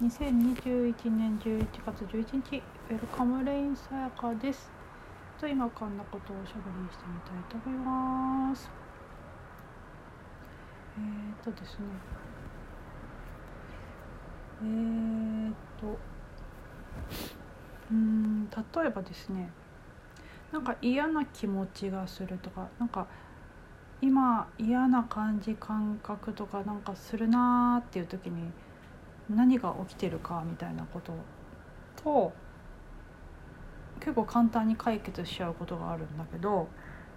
2021年11月11日ウェルカムレインさやかです。と今こんなことをおしゃべりしてみたいと思います。えー、っとですね。えー、っとうん例えばですね。なんか嫌な気持ちがするとかなんか今嫌な感じ感覚とかなんかするなーっていう時に何が起きてるかみたいなことと結構簡単に解決しちゃうことがあるんだけど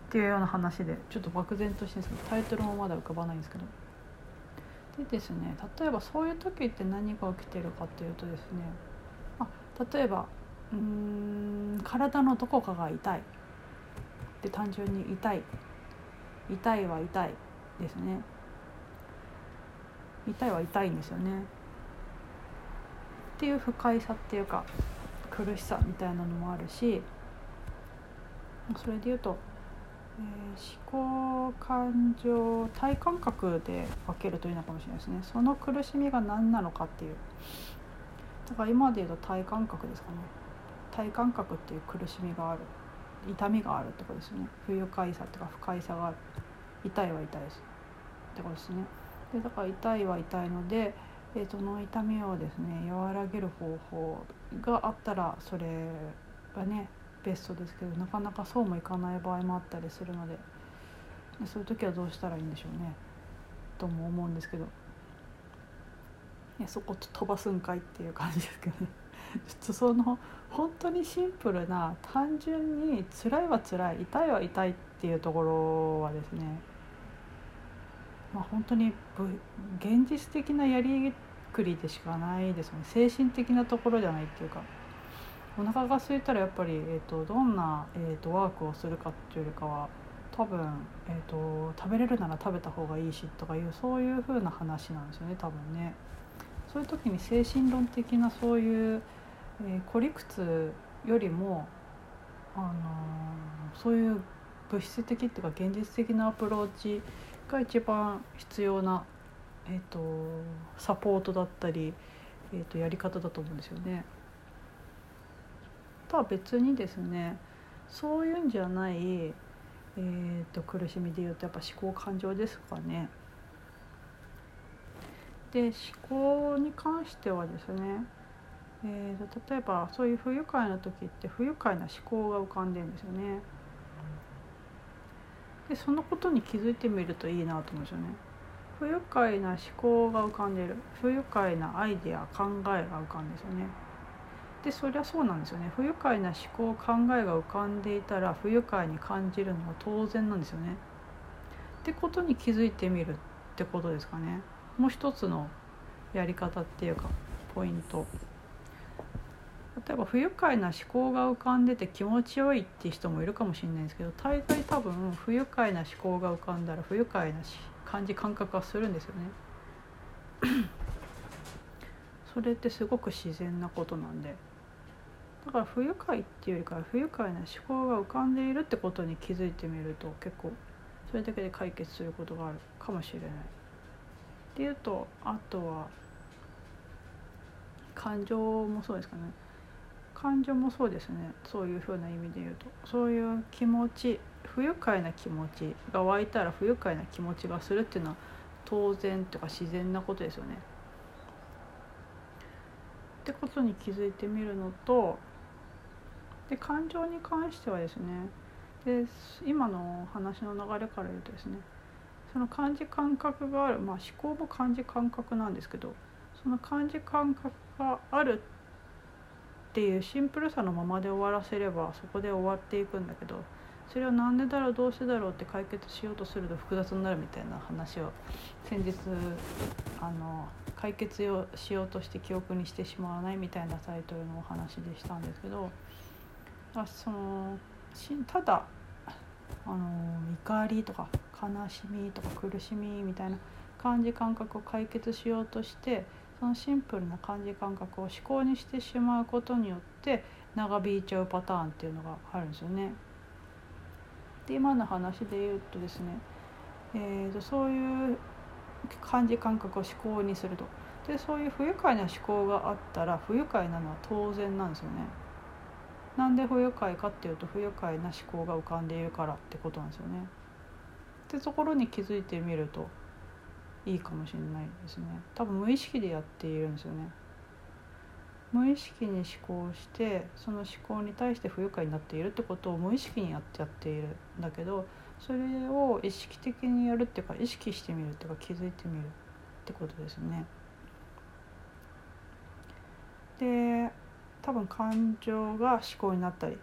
っていうような話でちょっと漠然としてるんですけどタイトルもまだ浮かばないんですけど。でですね例えばそういう時って何が起きてるかっていうとですねあ例えばうーん体のどこかが痛い。で単純に痛い。痛いは痛いですね。痛いは痛いんですよね。っていう不快さっていうか苦しさみたいなのもあるしそれで言うと、えー、思考感情体感覚で分けるといいのかもしれないですね。その苦しみが何なのかっていう。だから今で言うと体感覚ですかね。体感覚っていう苦しみがある。痛みがあるってことですね。不愉快さとか不快さがある。痛いは痛いです。ってことですね。でだから痛いは痛いのででその痛みをですね和らげる方法があったらそれがねベストですけどなかなかそうもいかない場合もあったりするのでそういう時はどうしたらいいんでしょうねとも思うんですけど。いやそこ飛ばすんかいっていう感じですけどね。ちょっとその本当にシンプルな単純に辛いは辛い痛いは痛いっていうところはですねまあ、本当に現実的なやりくりでしかないですね精神的なところじゃないっていうかお腹が空いたらやっぱり、えーと、どんな、えーと、ワークをするかっていうよりかは多分、えーと、食べれるなら食べた方がいいしとかいうそういう風な話なんですよね多分ね。そういう時に精神論的なそういう、えー、孤立よりも、あのー、そういう物質的っていうか現実的なアプローチが一番必要な、えーと、サポートだったり、えーと、やり方だと思うんですよね。とは別にですねそういうんじゃない、えーと、苦しみでいうとやっぱ思考感情ですかね。で思考に関してはですね、えー、と例えばそういう不愉快な時って不愉快な思考が浮かんでるんですよね。でそのことに気づいてみるといいなと思うんですよね。不愉快な思考が浮かんでる不愉快なアイデア考えが浮かんですよね。でそりゃそうなんですよね不愉快な思考考えが浮かんでいたら不愉快に感じるのは当然なんですよね。ってことに気づいてみるってことですかね。もう一つのやり方っていうかポイント。例えば不愉快な思考が浮かんでて気持ちよいっていう人もいるかもしれないんですけど大概多分不愉快な思考が浮かんだら不愉快な感じ感覚はするんですよね。それってすごく自然なことなんでだから不愉快っていうよりかは不愉快な思考が浮かんでいるってことに気づいてみると結構それだけで解決することがあるかもしれない。っていうとあとは感情もそうですかね感情もそうですねそういうふうな意味で言うとそういう気持ち不愉快な気持ちが湧いたら不愉快な気持ちがするっていうのは当然とか自然なことですよね。ってことに気づいてみるのとで感情に関してはですねで今の話の流れから言うとですねその感じ感覚があるまあ思考も感じ感覚なんですけどその感じ感覚があるっていうシンプルさのままで終わらせればそこで終わっていくんだけどそれを何でだろうどうしてだろうって解決しようとすると複雑になるみたいな話を先日あの解決しようとして記憶にしてしまわないみたいなタイトルのお話でしたんですけどあそのただあの怒りとか悲しみとか苦しみみたいな感じ感覚を解決しようとしてそのシンプルな感じ感覚を思考にしてしまうことによって長引いちゃうパターンっていうのがあるんですよね。で今の話で言うとですね、えーと、そういう感じ感覚を思考にするとでそういう不愉快な思考があったら不愉快なのは当然なんですよね。なんで不愉快かっていうと不愉快な思考が浮かんでいるからってことなんですよね。ってところに気づいてみるといいかもしれないですね。多分無意識でやっているんですよね。無意識に思考してその思考に対して不愉快になっているってことを無意識にやってやっているんだけどそれを意識的にやるっていうか意識してみるっていうか気づいてみるってことですね。で多分感情が思考になったり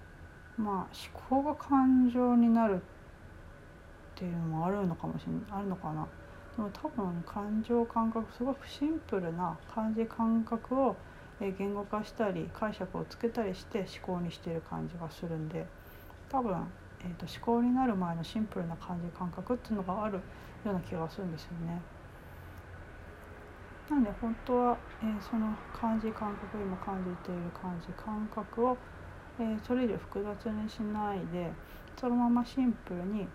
まあ思考が感情になるっていうのもあるのかもしれないあるのかなでも多分感情感覚すごくシンプルな感じ感覚を言語化したり解釈をつけたりして思考にしている感じがするんで多分、えーと、思考になる前のシンプルな感じ感覚っていうのがあるような気がするんですよね。なんで本当は、えー、その感じ感覚今感じている感じ感覚を、えー、それ以上複雑にしないでそのままシンプルに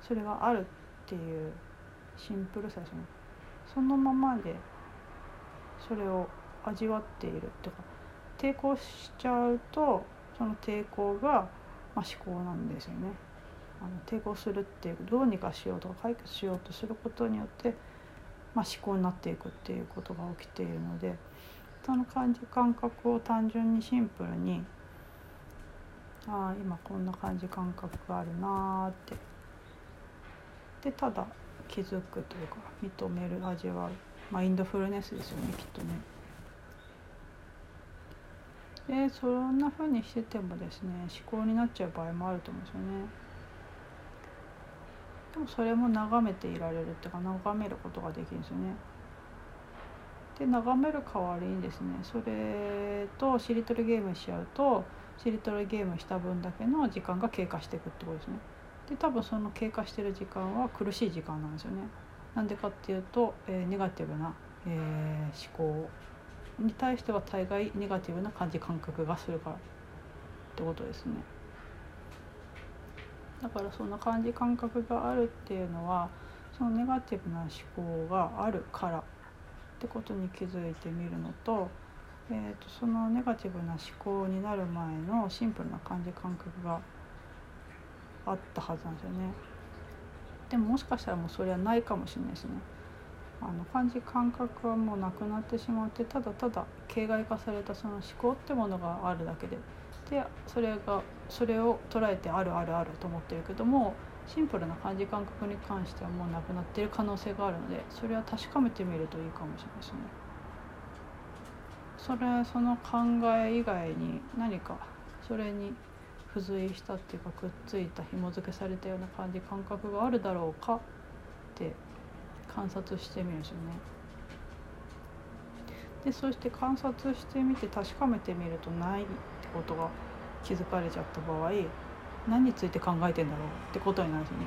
それがあるっていうシンプルさですねそのままでそれを味わっているっていうか抵抗しちゃうとその抵抗が、まあ、思考なんですよね。あの抵抗するっていうどうにかしようとか解決しようとすることによってまあ、思考になっていくっていうことが起きているのでその感じ感覚を単純にシンプルにああ今こんな感じ感覚があるなーって。でただ気づくというか認める味わう。マインドフルネスですよねきっとね。でそんな風にしててもですね思考になっちゃう場合もあると思うんですよね。でもそれも眺めていられるっていうか眺めることができるんですよね。で眺める代わりにですねそれとしりとりゲームしちゃうとしりとりゲームした分だけの時間が経過していくってことですね。で多分その経過してる時間は苦しい時間なんですよね。なんでかっていうと、えー、ネガティブな、えー、思考に対しては大概ネガティブな感じ感覚がするからってことですね。だからそんな感じ感覚があるっていうのはそのネガティブな思考があるからってことに気づいてみるのと,、えーと、そのネガティブな思考になる前のシンプルな感じ感覚があったはずなんですよね。でももしかしたらもうそれはないかもしれないですね。あの感じ感覚はもうなくなってしまってただただ形骸化されたその思考ってものがあるだけででそれがそれを捉えてあるあるあると思ってるけどもシンプルな感じ感覚に関してはもうなくなってる可能性があるのでそれは確かめてみるといいかもしれないですね。それその考え以外に何かそれに付随したっていうかくっついた紐付けされたような感じ感覚があるだろうかって観察してみるんですよね。でそして観察してみて確かめてみるとないってことが気づかれちゃった場合何について考えてんだろうってことになるんですよね。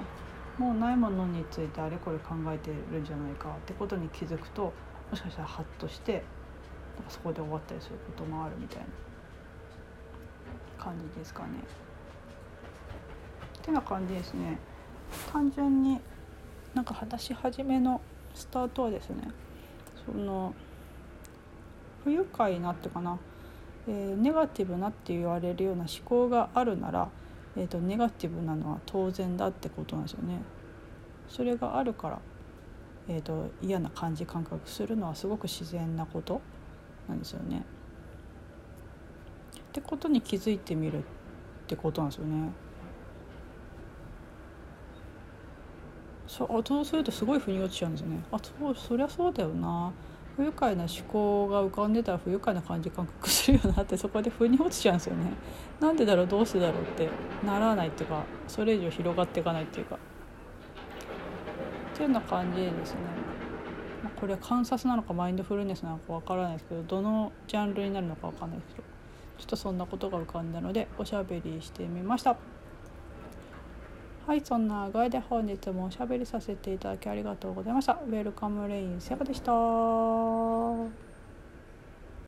もうないものについてあれこれ考えてるんじゃないかってことに気づくともしかしたらハッとしてなんかそこで終わったりすることもあるみたいな感じですかね。ってな感じですね。単純になんか話し始めのスタートはですねその不愉快なってかなえー、ネガティブなって言われるような思考があるなら、えーと、ネガティブなのは当然だってことなんですよね。それがあるから、えーと、嫌な感じ感覚するのはすごく自然なことなんですよね。ってことに気づいてみるってことなんですよね。そうそうするとすごい腑に落ちちゃうんですよね。あそうそりゃそうだよな。不愉快な思考が浮かんでたら不愉快な感じ感覚するよなってそこで腑に落ちちゃうんですよね。なんでだろうどうしてだろうってならないっていうかそれ以上広がっていかないっていうか。っていうような感じですね。これは観察なのかマインドフルネスなのかわからないですけどどのジャンルになるのかわかんないですけど。ちょっとそんなことが浮かんだのでおしゃべりしてみました。はい、そんな具合で本日もおしゃべりさせていただきありがとうございました。ウェルカムレインセガでした。